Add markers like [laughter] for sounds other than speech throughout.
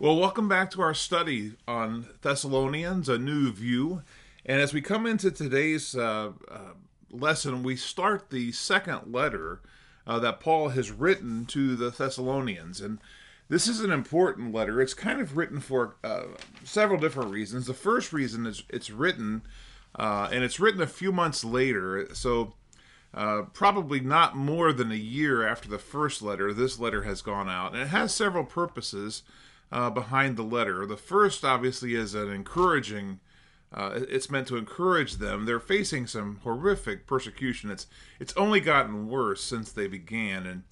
Well, welcome back to our study on Thessalonians, a new view. And as we come into today's uh, uh, lesson, we start the second letter uh, that Paul has written to the Thessalonians. And this is an important letter. It's kind of written for uh, several different reasons. The first reason is it's written, uh, and it's written a few months later. So, uh, probably not more than a year after the first letter, this letter has gone out. And it has several purposes uh, behind the letter. The first, obviously, is an encouraging. Uh, it's meant to encourage them. They're facing some horrific persecution. It's it's only gotten worse since they began. And,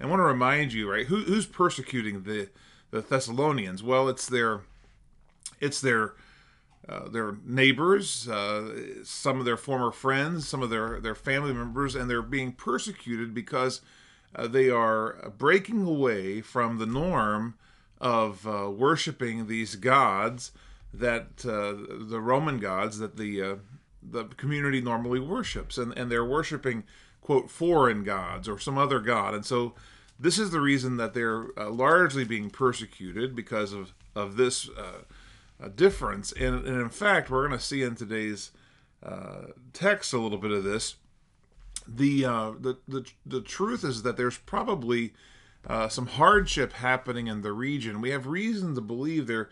I want to remind you, right? Who, who's persecuting the the Thessalonians? Well, it's their it's their uh, their neighbors, uh, some of their former friends, some of their, their family members, and they're being persecuted because uh, they are breaking away from the norm of uh, worshiping these gods that uh, the Roman gods that the uh, the community normally worships, and and they're worshiping quote foreign gods or some other god, and so this is the reason that they're uh, largely being persecuted because of of this uh, difference, and, and, in fact, we're going to see in today's uh, text a little bit of this. The, the the the truth is that there's probably uh, some hardship happening in the region. We have reason to believe there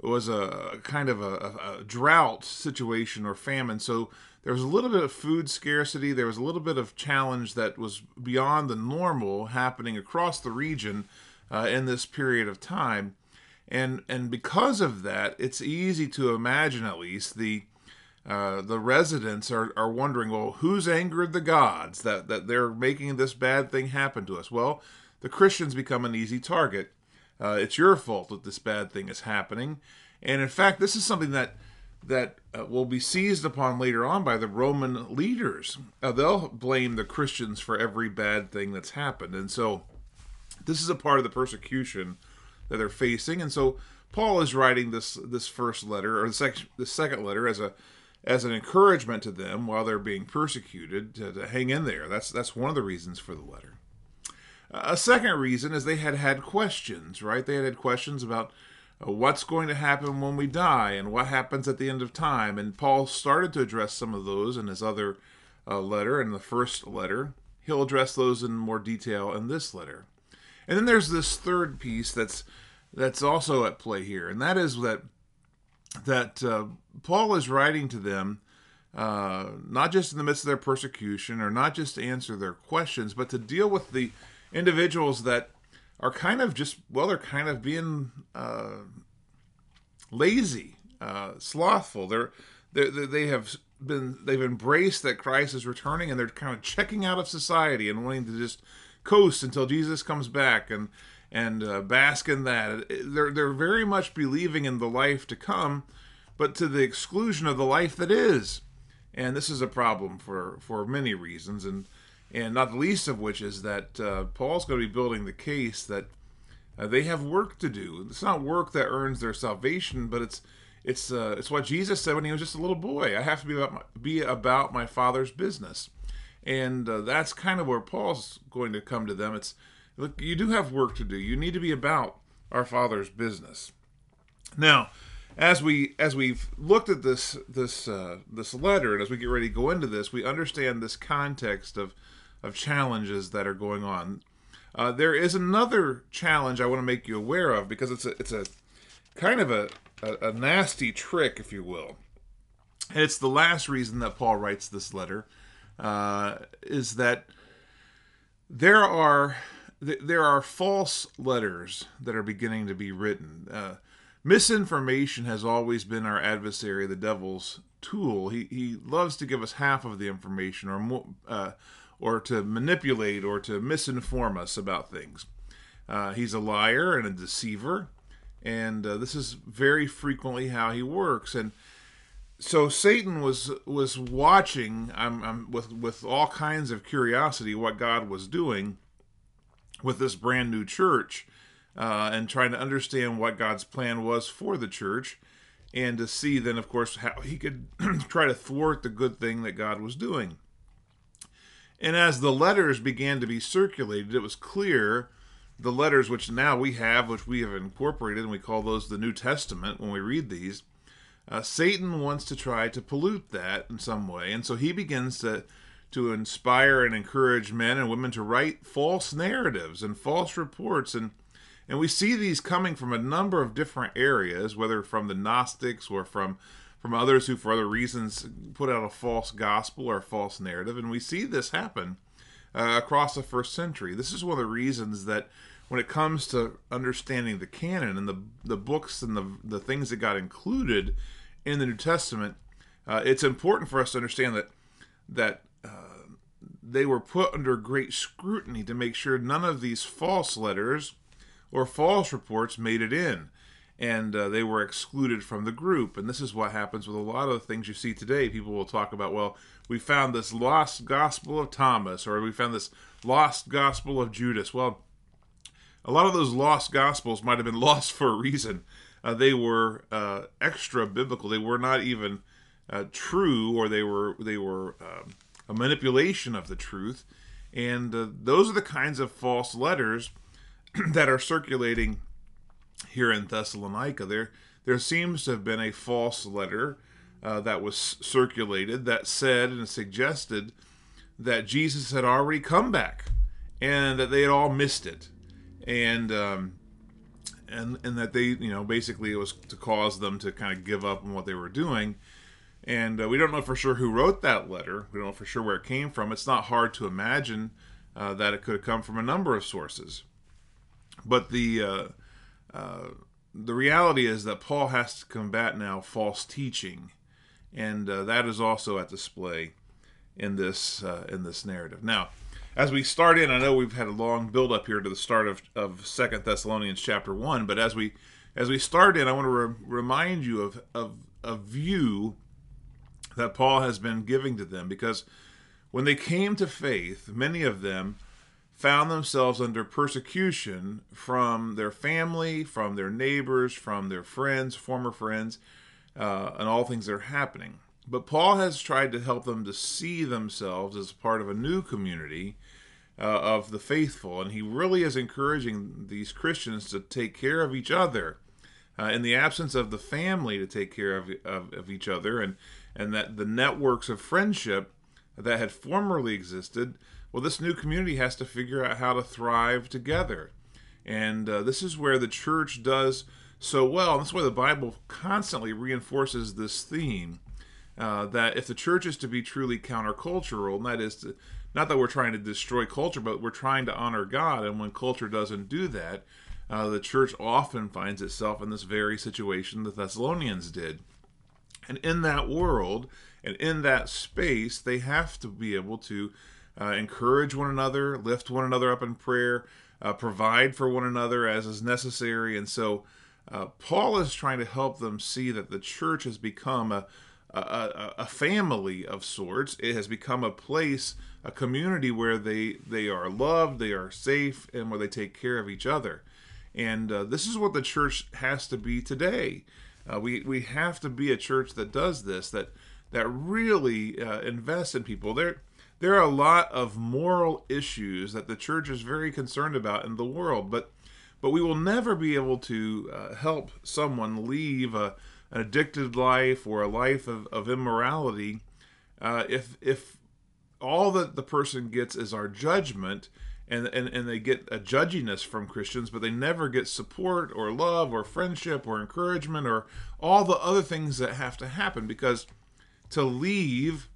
was a kind of a, a, drought situation or famine. So there was a little bit of food scarcity. There was a little bit of challenge that was beyond the normal happening across the region uh, in this period of time. And and because of that, it's easy to imagine at least the uh, the residents are, are wondering, well, who's angered the gods that, that they're making this bad thing happen to us? Well, the Christians become an easy target. Uh, it's your fault that this bad thing is happening. And in fact, this is something that that uh, will be seized upon later on by the Roman leaders. Uh, they'll blame the Christians for every bad thing that's happened. And so this is a part of the persecution that they're facing. And so Paul is writing this this first letter or the second the second letter as a as an encouragement to them while they're being persecuted to, to hang in there. That's that's one of the reasons for the letter. A second reason is they had had questions, right? They had had questions about uh, what's going to happen when we die and what happens at the end of time. And Paul started to address some of those in his other uh, letter, in the first letter. He'll address those in more detail in this letter. And then there's this third piece that's that's also at play here, and that is that that uh, Paul is writing to them uh, not just in the midst of their persecution or not just to answer their questions, but to deal with the individuals that are kind of just well, they're kind of being uh, lazy, uh, slothful. They're, they they have been they've embraced that Christ is returning, and they're kind of checking out of society and wanting to just coast until Jesus comes back and and uh, bask in that. They're they're very much believing in the life to come, but to the exclusion of the life that is. And this is a problem for for many reasons. And and not the least of which is that uh, Paul's going to be building the case that uh, they have work to do. It's not work that earns their salvation, but it's it's uh, it's what Jesus said when he was just a little boy. I have to be about my, be about my Father's business, and uh, that's kind of where Paul's going to come to them. It's look, you do have work to do. You need to be about our Father's business. Now, as we as we've looked at this this uh, this letter, and as we get ready to go into this, we understand this context of of challenges that are going on. Uh, there is another challenge I want to make you aware of because it's a it's a kind of a, a, a nasty trick, if you will. And it's the last reason that Paul writes this letter uh, is that there are there are false letters that are beginning to be written. Uh, misinformation has always been our adversary, the devil's tool. He he loves to give us half of the information or more. Uh, or to manipulate or to misinform us about things. Uh, he's a liar and a deceiver, and uh, this is very frequently how he works. And so Satan was was watching I'm, with with all kinds of curiosity what God was doing with this brand new church, uh, and trying to understand what God's plan was for the church, and to see then, of course, how he could [clears throat] try to thwart the good thing that God was doing. And as the letters began to be circulated, it was clear the letters which now we have, which we have incorporated, and we call those the New Testament when we read these, uh, Satan wants to try to pollute that in some way, and so he begins to to inspire and encourage men and women to write false narratives and false reports. And and we see these coming from a number of different areas whether from the gnostics or from from others who for other reasons put out a false gospel or a false narrative. And we see this happen uh, across the first century. This is one of the reasons that when it comes to understanding the canon and the the books and the the things that got included in the New Testament, uh, it's important for us to understand that that uh, they were put under great scrutiny to make sure none of these false letters or false reports made it in, and uh, they were excluded from the group. And this is what happens with a lot of the things you see today. People will talk about, well, we found this lost gospel of Thomas, or we found this lost gospel of Judas. Well, a lot of those lost gospels might have been [laughs] lost for a reason. Uh, they were uh, extra biblical. They were not even uh, true, or they were they were um, a manipulation of the truth. And uh, those are the kinds of false letters [clears throat] that are circulating here in Thessalonica. There there seems to have been a false letter uh, that was circulated that said and suggested that Jesus had already come back and that they had all missed it. And um, and and that they you know basically it was to cause them to kind of give up on what they were doing and uh, we don't know for sure who wrote that letter we don't know for sure where it came from it's not hard to imagine uh, that it could have come from a number of sources but the the reality is that paul has to combat now false teaching and uh, that is also at display in this uh, in this narrative. Now as we start in, I know we've had a long build up here to the start of, of Second Thessalonians chapter one, but as we as we start in, I want to re- remind you of, of a view that Paul has been giving to them because when they came to faith, many of them found themselves under persecution from their family, from their neighbors, from their friends, former friends, uh, and all things that are happening. But Paul has tried to help them to see themselves as part of a new community uh, of the faithful. And he really is encouraging these Christians to take care of each other. Uh, in the absence of the family to take care of, of, of, each other and, and that the networks of friendship that had formerly existed, well, this new community has to figure out how to thrive together. And uh, this is where the church does so well. And that's why the Bible constantly reinforces this theme uh, that if the church is to be truly countercultural, and that is to, not that we're trying to destroy culture, but we're trying to honor God. And when culture doesn't do that, uh, the church often finds itself in this very situation the Thessalonians did. And in that world and in that space, they have to be able to uh, encourage one another, lift one another up in prayer, uh, provide for one another as is necessary. And so uh, Paul is trying to help them see that the church has become a, a, a, family of sorts. It has become a place, a community where they they are loved, they are safe, and where they take care of each other. And uh, this is what the church has to be today. Uh, we we have to be a church that does this, that that really uh, invests in people. There there are a lot of moral issues that the church is very concerned about in the world, but but we will never be able to uh, help someone leave a an addicted life or a life of, of immorality, uh, if if all that the person gets is our judgment, and, and and they get a judginess from Christians, but they never get support or love or friendship or encouragement or all the other things that have to happen because to leave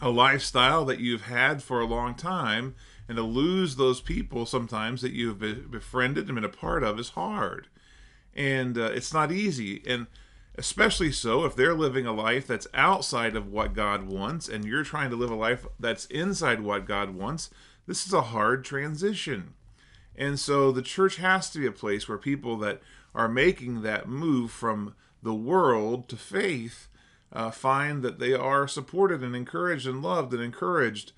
a lifestyle that you've had for a long time and to lose those people sometimes that you've befriended and been a part of is hard and uh, it's not easy and especially so if they're living a life that's outside of what God wants and you're trying to live a life that's inside what God wants. This is a hard transition. And so the church has to be a place where people that are making that move from the world to faith uh, find that they are supported and encouraged and loved and encouraged,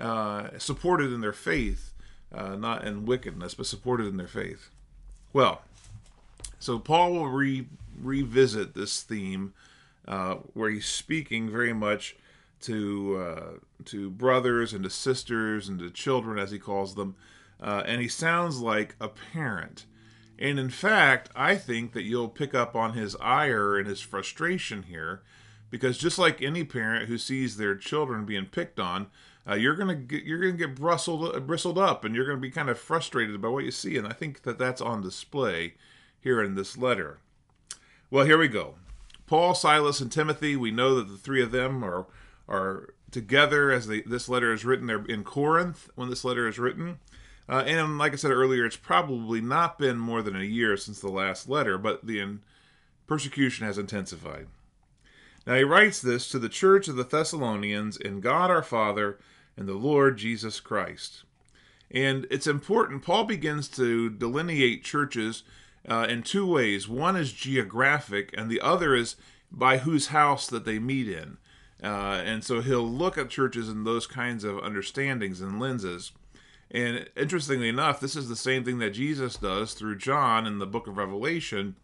uh, supported in their faith, uh, not in wickedness, but supported in their faith. Well, so Paul will re- revisit this theme uh, where he's speaking very much to uh, to brothers and to sisters and to children, as he calls them, uh, and he sounds like a parent. And in fact, I think that you'll pick up on his ire and his frustration here, because just like any parent who sees their children being picked on, uh, you're gonna get you're gonna get bristled bristled up, and you're gonna be kind of frustrated by what you see. And I think that that's on display here in this letter. Well, here we go. Paul, Silas, and Timothy. We know that the three of them are are together as they, this letter is written. They're in Corinth when this letter is written. Uh, and like I said earlier, it's probably not been more than a year since the last letter, but the in, persecution has intensified. Now he writes this to the church of the Thessalonians in God our Father and the Lord Jesus Christ. And it's important, Paul begins to delineate churches uh, in two ways. One is geographic, and the other is by whose house that they meet in. Uh, and so he'll look at churches in those kinds of understandings and lenses. And interestingly enough, this is the same thing that Jesus does through John in the book of Revelation.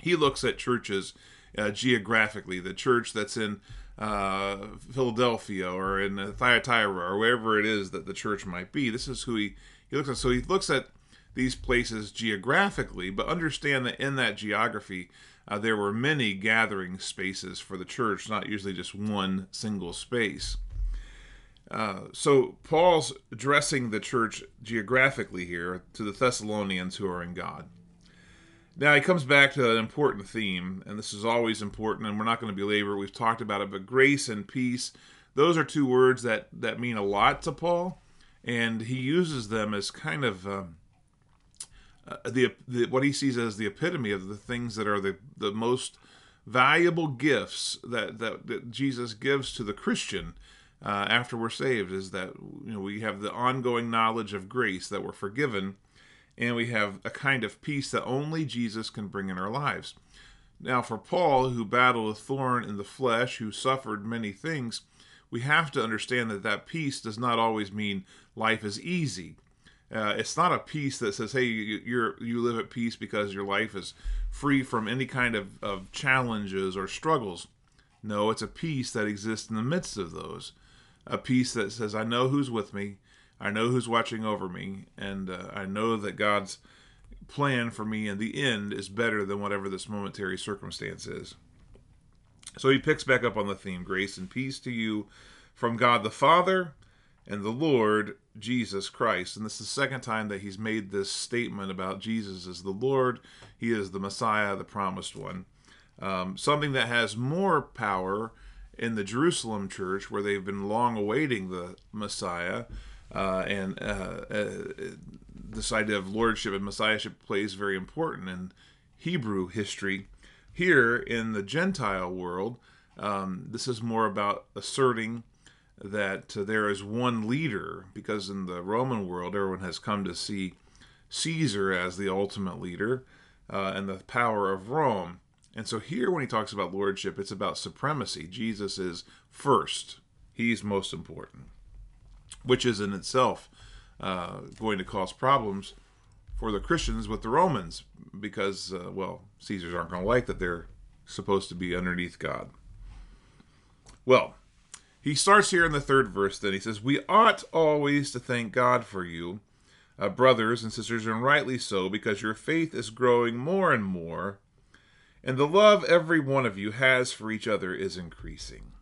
He looks at churches uh, geographically, the church that's in uh, Philadelphia or in Thyatira or wherever it is that the church might be. This is who he, he looks at. So he looks at these places geographically, but understand that in that geography, uh, there were many gathering spaces for the church, not usually just one single space. Uh, so Paul's addressing the church geographically here to the Thessalonians who are in God. Now he comes back to an important theme, and this is always important, and we're not going to belabor. We've talked about it, but grace and peace, those are two words that that mean a lot to Paul, and he uses them as kind of um, uh, the, the what he sees as the epitome of the things that are the the most valuable gifts that that, that Jesus gives to the Christian uh, after we're saved is that you know we have the ongoing knowledge of grace that we're forgiven, and we have a kind of peace that only Jesus can bring in our lives. Now, for Paul, who battled a thorn in the flesh, who suffered many things, we have to understand that that peace does not always mean life is easy. Uh, it's not a peace that says, "Hey, you, you live at peace because your life is free from any kind of, of challenges or struggles." No, it's a peace that exists in the midst of those a peace that says, I know who's with me, I know who's watching over me, and uh, I know that God's plan for me in the end is better than whatever this momentary circumstance is. So he picks back up on the theme grace and peace to you from God the Father and the Lord Jesus Christ. And this is the second time that he's made this statement about Jesus as the Lord. He is the Messiah, the promised one. Um, something that has more power in the Jerusalem church, where they've been long awaiting the Messiah, uh, and uh, uh, this idea of lordship and messiahship plays very important in Hebrew history. Here in the Gentile world, um, this is more about asserting that there is one leader, because in the Roman world, everyone has come to see Caesar as the ultimate leader uh, and the power of Rome. And so here, when he talks about lordship, it's about supremacy. Jesus is first, he's most important, which is in itself uh, going to cause problems for the Christians with the Romans because, uh, well, Caesars aren't going to like that they're supposed to be underneath God. Well, he starts here in the third verse, then he says, We ought always to thank God for you, uh, brothers and sisters, and rightly so, because your faith is growing more and more and the love every one of you has for each other is increasing.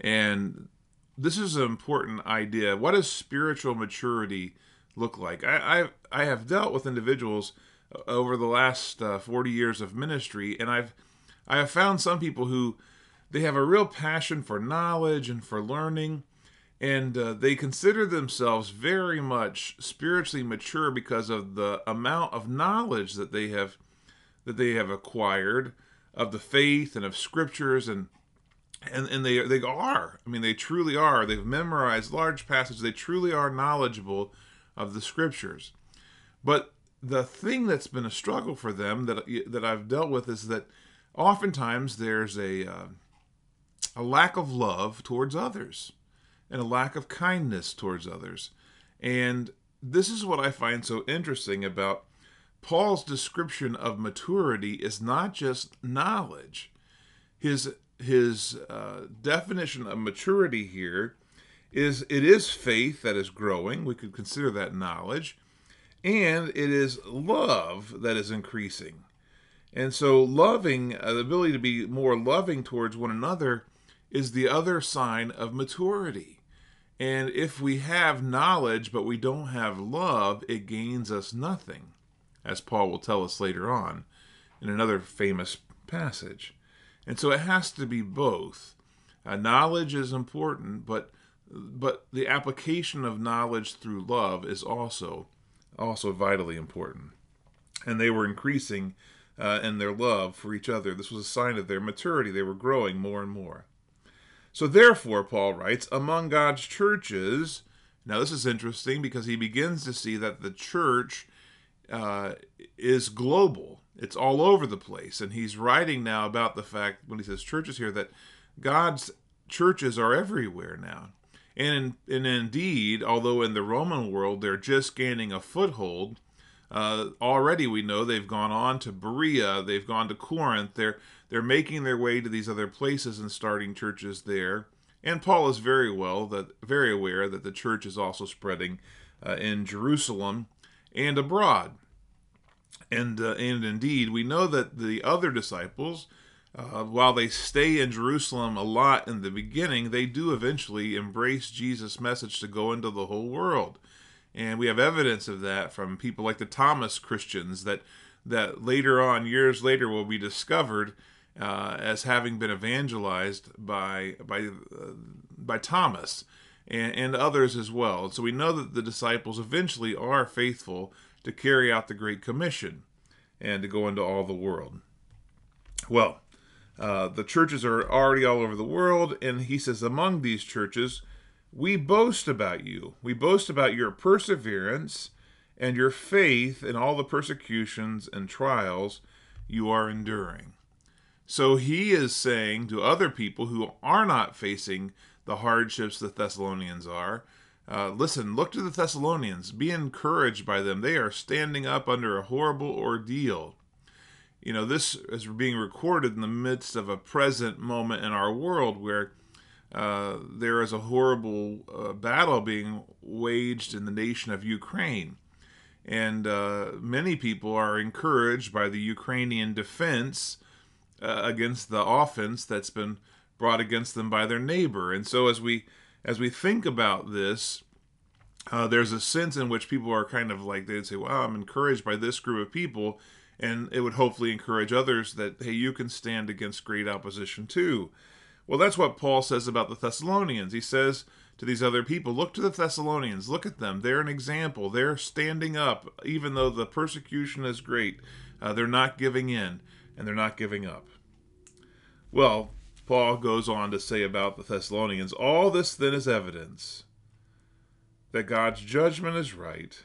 And this is an important idea. What does spiritual maturity look like? I, I, I have dealt with individuals over the last uh, 40 years of ministry, and I've I have found some people who they have a real passion for knowledge and for learning, and uh, they consider themselves very much spiritually mature because of the amount of knowledge that they have that they have acquired of the faith and of scriptures and and and they they are. I mean they truly are. They've memorized large passages. They truly are knowledgeable of the scriptures. But the thing that's been a struggle for them that that I've dealt with is that oftentimes there's a uh, a lack of love towards others and a lack of kindness towards others. And this is what I find so interesting about Paul's description of maturity is not just knowledge. His his uh, definition of maturity here is it is faith that is growing. We could consider that knowledge. And it is love that is increasing. And so, loving, uh, the ability to be more loving towards one another, is the other sign of maturity. And if we have knowledge but we don't have love, it gains us nothing, as Paul will tell us later on in another famous passage. And so it has to be both. Uh, knowledge is important, but but the application of knowledge through love is also also vitally important. And they were increasing uh, in their love for each other. This was a sign of their maturity. They were growing more and more. So, therefore, Paul writes, among God's churches, now this is interesting because he begins to see that the church uh, is global, it's all over the place. And he's writing now about the fact, when he says churches here, that God's churches are everywhere now. And, and indeed, although in the Roman world they're just gaining a foothold, uh, already we know they've gone on to Berea, they've gone to Corinth, they're they're making their way to these other places and starting churches there. And Paul is very well that very aware that the church is also spreading uh, in Jerusalem and abroad. And uh, and indeed, we know that the other disciples, uh, while they stay in Jerusalem a lot in the beginning, they do eventually embrace Jesus' message to go into the whole world. And we have evidence of that from people like the Thomas Christians that that later on, years later, will be discovered uh, as having been evangelized by by uh, by Thomas and, and others as well. So we know that the disciples eventually are faithful to carry out the Great Commission and to go into all the world. Well, uh, the churches are already all over the world, and he says, among these churches, we boast about you. We boast about your perseverance and your faith in all the persecutions and trials you are enduring. So he is saying to other people who are not facing the hardships the Thessalonians are, uh, listen, look to the Thessalonians, be encouraged by them. They are standing up under a horrible ordeal. You know, this is being recorded in the midst of a present moment in our world where uh, there is a horrible uh, battle being waged in the nation of Ukraine. And uh, many people are encouraged by the Ukrainian defense uh, against the offense that's been brought against them by their neighbor. And so, as we as we think about this, uh, there's a sense in which people are kind of like they'd say, "Wow, I'm encouraged by this group of people," and it would hopefully encourage others that hey, you can stand against great opposition too. Well, that's what Paul says about the Thessalonians. He says to these other people, Look to the Thessalonians, look at them. They're an example. They're standing up, even though the persecution is great. Uh, they're not giving in, and they're not giving up. Well, Paul goes on to say about the Thessalonians, All this then is evidence that God's judgment is right,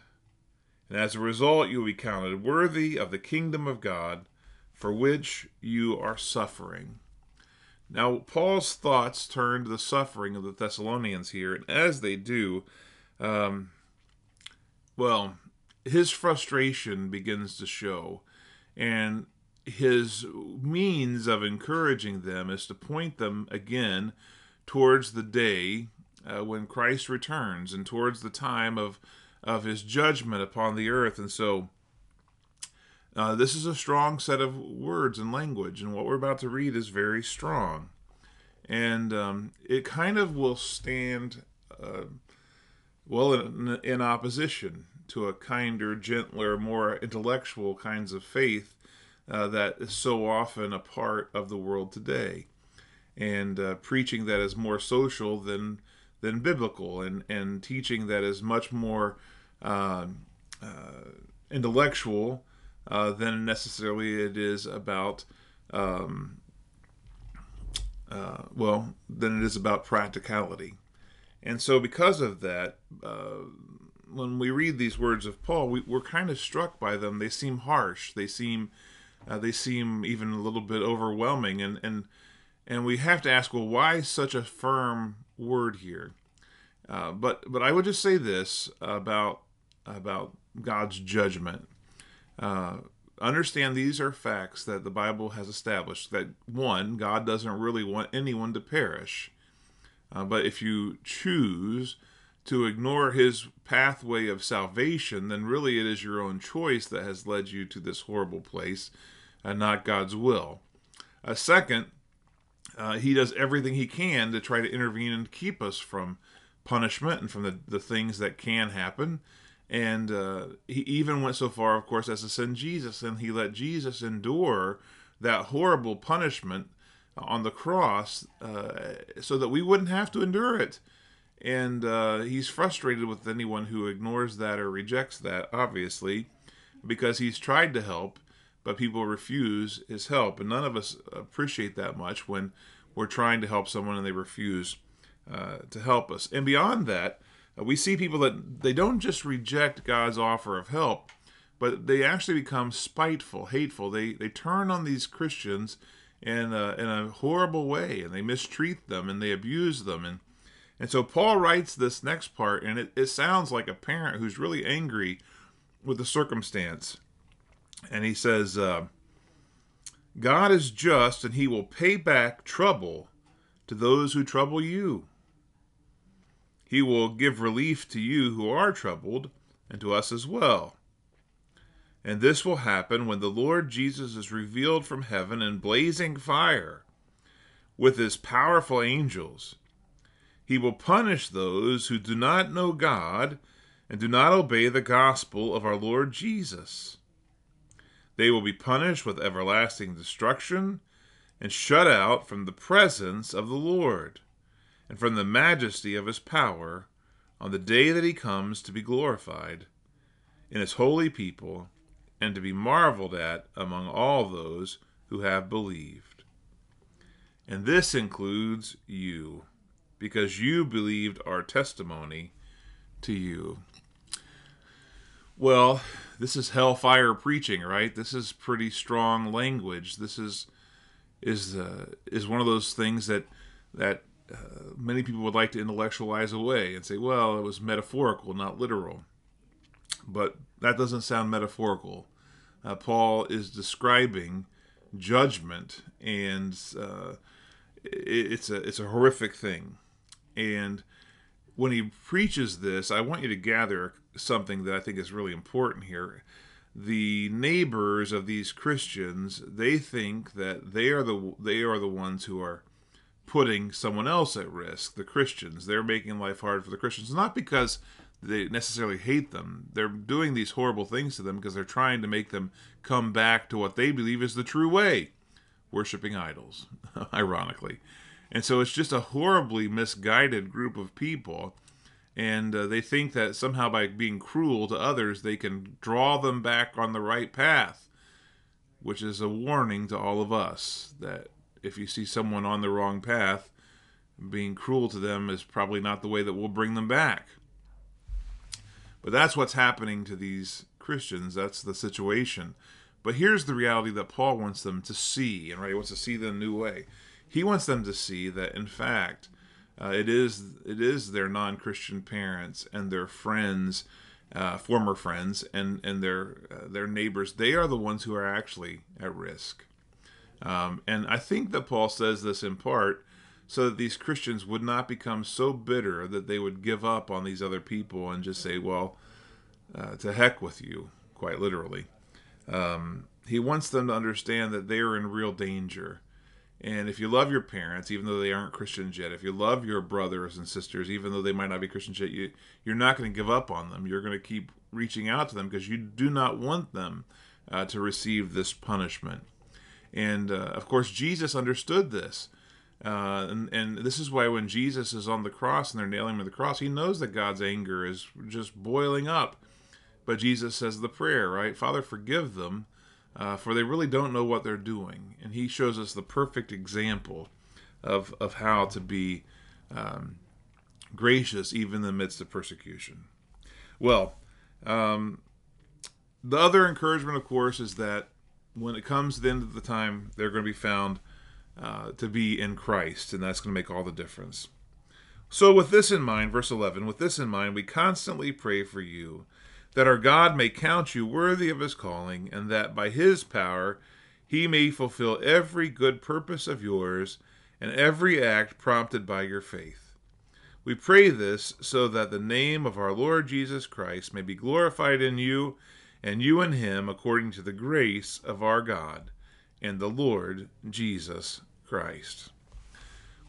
and as a result, you will be counted worthy of the kingdom of God for which you are suffering. Now, Paul's thoughts turn to the suffering of the Thessalonians here, and as they do, um, well, his frustration begins to show, and his means of encouraging them is to point them again towards the day uh, when Christ returns and towards the time of of his judgment upon the earth. And so, uh, this is a strong set of words and language, and what we're about to read is very strong. And um, it kind of will stand, uh, well, in, in, opposition to a kinder, gentler, more intellectual kinds of faith uh, that is so often a part of the world today. And uh, preaching that is more social than than biblical, and, and teaching that is much more um, uh, intellectual uh, than necessarily it is about, um, uh, well, than it is about practicality. And so, because of that, uh, when we read these words of Paul, we, are kind of struck by them. They seem harsh. They seem, uh, they seem even a little bit overwhelming, and and and we have to ask, well, why such a firm word here? Uh, but but I would just say this about about God's judgment. Uh, understand these are facts that the Bible has established that one, God doesn't really want anyone to perish. Uh, but if you choose to ignore his pathway of salvation, then really it is your own choice that has led you to this horrible place and not God's will. Uh, second, uh, he does everything he can to try to intervene and keep us from punishment and from the, the things that can happen. And uh, he even went so far, of course, as to send Jesus, and he let Jesus endure that horrible punishment on the cross uh, so that we wouldn't have to endure it. And uh, he's frustrated with anyone who ignores that or rejects that, obviously, because he's tried to help, but people refuse his help. And none of us appreciate that much when we're trying to help someone and they refuse uh, to help us. And beyond that, uh, we see people that they don't just reject God's offer of help, but they actually become spiteful, hateful. They they turn on these Christians in a, in a horrible way, and they mistreat them and they abuse them. And and so Paul writes this next part, and it, it sounds like a parent who's really angry with the circumstance. And he says, uh, God is just, and he will pay back trouble to those who trouble you. He will give relief to you who are troubled, and to us as well. And this will happen when the Lord Jesus is revealed from heaven in blazing fire with his powerful angels. He will punish those who do not know God and do not obey the gospel of our Lord Jesus. They will be punished with everlasting destruction and shut out from the presence of the Lord and from the majesty of his power on the day that he comes to be glorified in his holy people and to be marveled at among all those who have believed. And this includes you, because you believed our testimony to you. Well, this is hellfire preaching, right? This is pretty strong language. This is is uh, is one of those things that that uh, many people would like to intellectualize away and say, well, it was metaphorical, not literal. But that doesn't sound metaphorical. Uh, Paul is describing judgment, and uh, it, it's a it's a horrific thing. And when he preaches this, I want you to gather something that I think is really important here. The neighbors of these Christians, they think that they are the they are the ones who are putting someone else at risk, the Christians. They're making life hard for the Christians, not because they necessarily hate them. They're doing these horrible things to them because they're trying to make them come back to what they believe is the true way worshiping idols, [laughs] ironically. And so it's just a horribly misguided group of people. And uh, they think that somehow by being cruel to others, they can draw them back on the right path, which is a warning to all of us that if you see someone on the wrong path, being cruel to them is probably not the way that will bring them back. But that's what's happening to these Christians. That's the situation. But here's the reality that Paul wants them to see, and right, he wants to see the new way. He wants them to see that, in fact, uh, it is it is their non-Christian parents and their friends, uh, former friends, and and their uh, their neighbors. They are the ones who are actually at risk. Um, and I think that Paul says this in part so that these Christians would not become so bitter that they would give up on these other people and just say, well, uh, to heck with you, quite literally. Um, he wants them to understand that they are in real danger. And if you love your parents, even though they aren't Christians yet, if you love your brothers and sisters, even though they might not be Christians yet, you, you're not going to give up on them. You're going to keep reaching out to them because you do not want them uh, to receive this punishment. And uh, of course, Jesus understood this. Uh, and, and this is why when Jesus is on the cross and they're nailing him to the cross, he knows that God's anger is just boiling up. But Jesus says the prayer, right? Father, forgive them, uh, for they really don't know what they're doing. And he shows us the perfect example of, of how to be um, gracious even in the midst of persecution. Well, um, the other encouragement, of course, is that when it comes to the end of the time, they're going to be found uh, to be in Christ, and that's going to make all the difference. So, with this in mind, verse 11, with this in mind, we constantly pray for you that our God may count you worthy of his calling, and that by his power he may fulfill every good purpose of yours and every act prompted by your faith. We pray this so that the name of our Lord Jesus Christ may be glorified in you and you in him according to the grace of our God and the Lord Jesus Christ.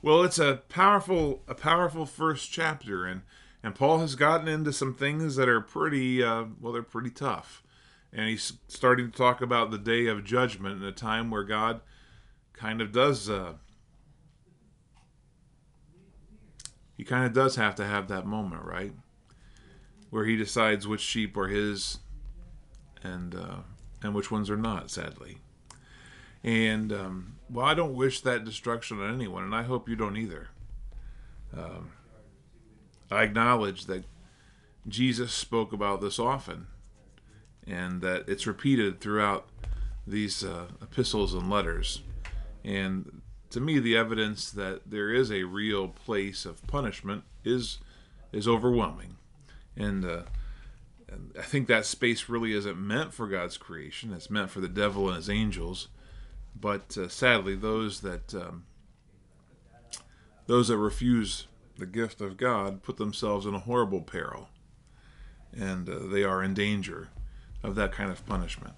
Well, it's a powerful a powerful first chapter and and Paul has gotten into some things that are pretty uh, well they're pretty tough. And he's starting to talk about the day of judgment and a time where God kind of does uh, he kind of does have to have that moment, right? Where he decides which sheep are his and uh, and which ones are not, sadly. And um, well, I don't wish that destruction on anyone, and I hope you don't either. Um, I acknowledge that Jesus spoke about this often, and that it's repeated throughout these uh, epistles and letters. And to me, the evidence that there is a real place of punishment is is overwhelming, and, uh, and I think that space really isn't meant for God's creation. It's meant for the devil and his angels. But uh, sadly, those that um, those that refuse the gift of God put themselves in a horrible peril, and uh, they are in danger of that kind of punishment.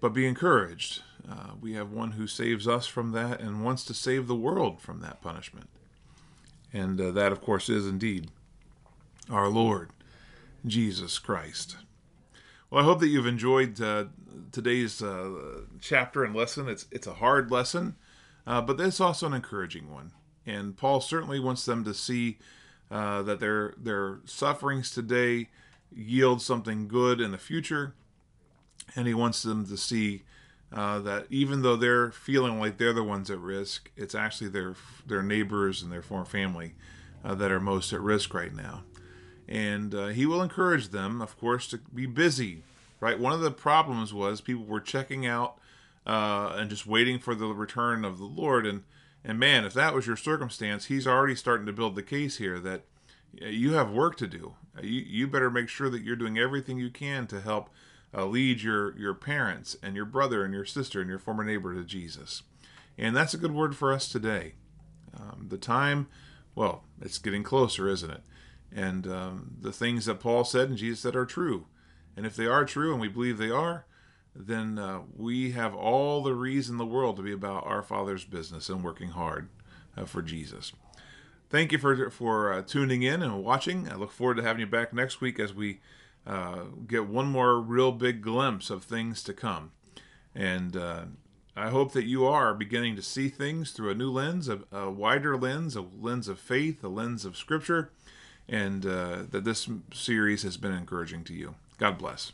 But be encouraged. Uh, we have one who saves us from that and wants to save the world from that punishment. And uh, that, of course, is indeed our Lord, Jesus Christ. Well, I hope that you've enjoyed uh, today's uh, chapter and lesson. It's, it's a hard lesson, uh, but it's also an encouraging one. And Paul certainly wants them to see uh, that their, their sufferings today yield something good in the future and he wants them to see uh, that even though they're feeling like they're the ones at risk, it's actually their their neighbors and their former family uh, that are most at risk right now. And uh, he will encourage them, of course, to be busy. Right. One of the problems was people were checking out uh, and just waiting for the return of the Lord. And and man, if that was your circumstance, he's already starting to build the case here that you have work to do. You you better make sure that you're doing everything you can to help uh, lead your your parents and your brother and your sister and your former neighbor to Jesus. And that's a good word for us today. Um, the time, well, it's getting closer, isn't it? And um, the things that Paul said and Jesus said are true. And if they are true, and we believe they are, then uh, we have all the reason in the world to be about our Father's business and working hard uh, for Jesus. Thank you for for uh, tuning in and watching. I look forward to having you back next week as we uh, get one more real big glimpse of things to come. And uh, I hope that you are beginning to see things through a new lens, a, a wider lens, a lens of faith, a lens of Scripture, and uh, that this series has been encouraging to you. God bless.